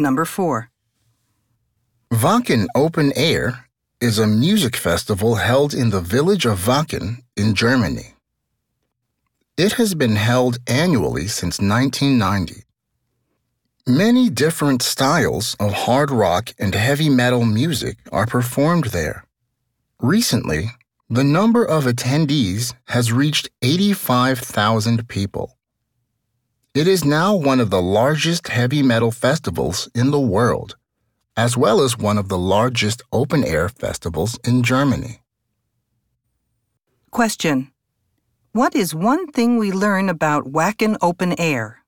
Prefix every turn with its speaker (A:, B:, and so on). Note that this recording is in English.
A: Number 4.
B: Wacken Open Air is a music festival held in the village of Wacken in Germany. It has been held annually since 1990. Many different styles of hard rock and heavy metal music are performed there. Recently, the number of attendees has reached 85,000 people. It is now one of the largest heavy metal festivals in the world, as well as one of the largest open air festivals in Germany.
A: Question. What is one thing we learn about Wacken Open Air?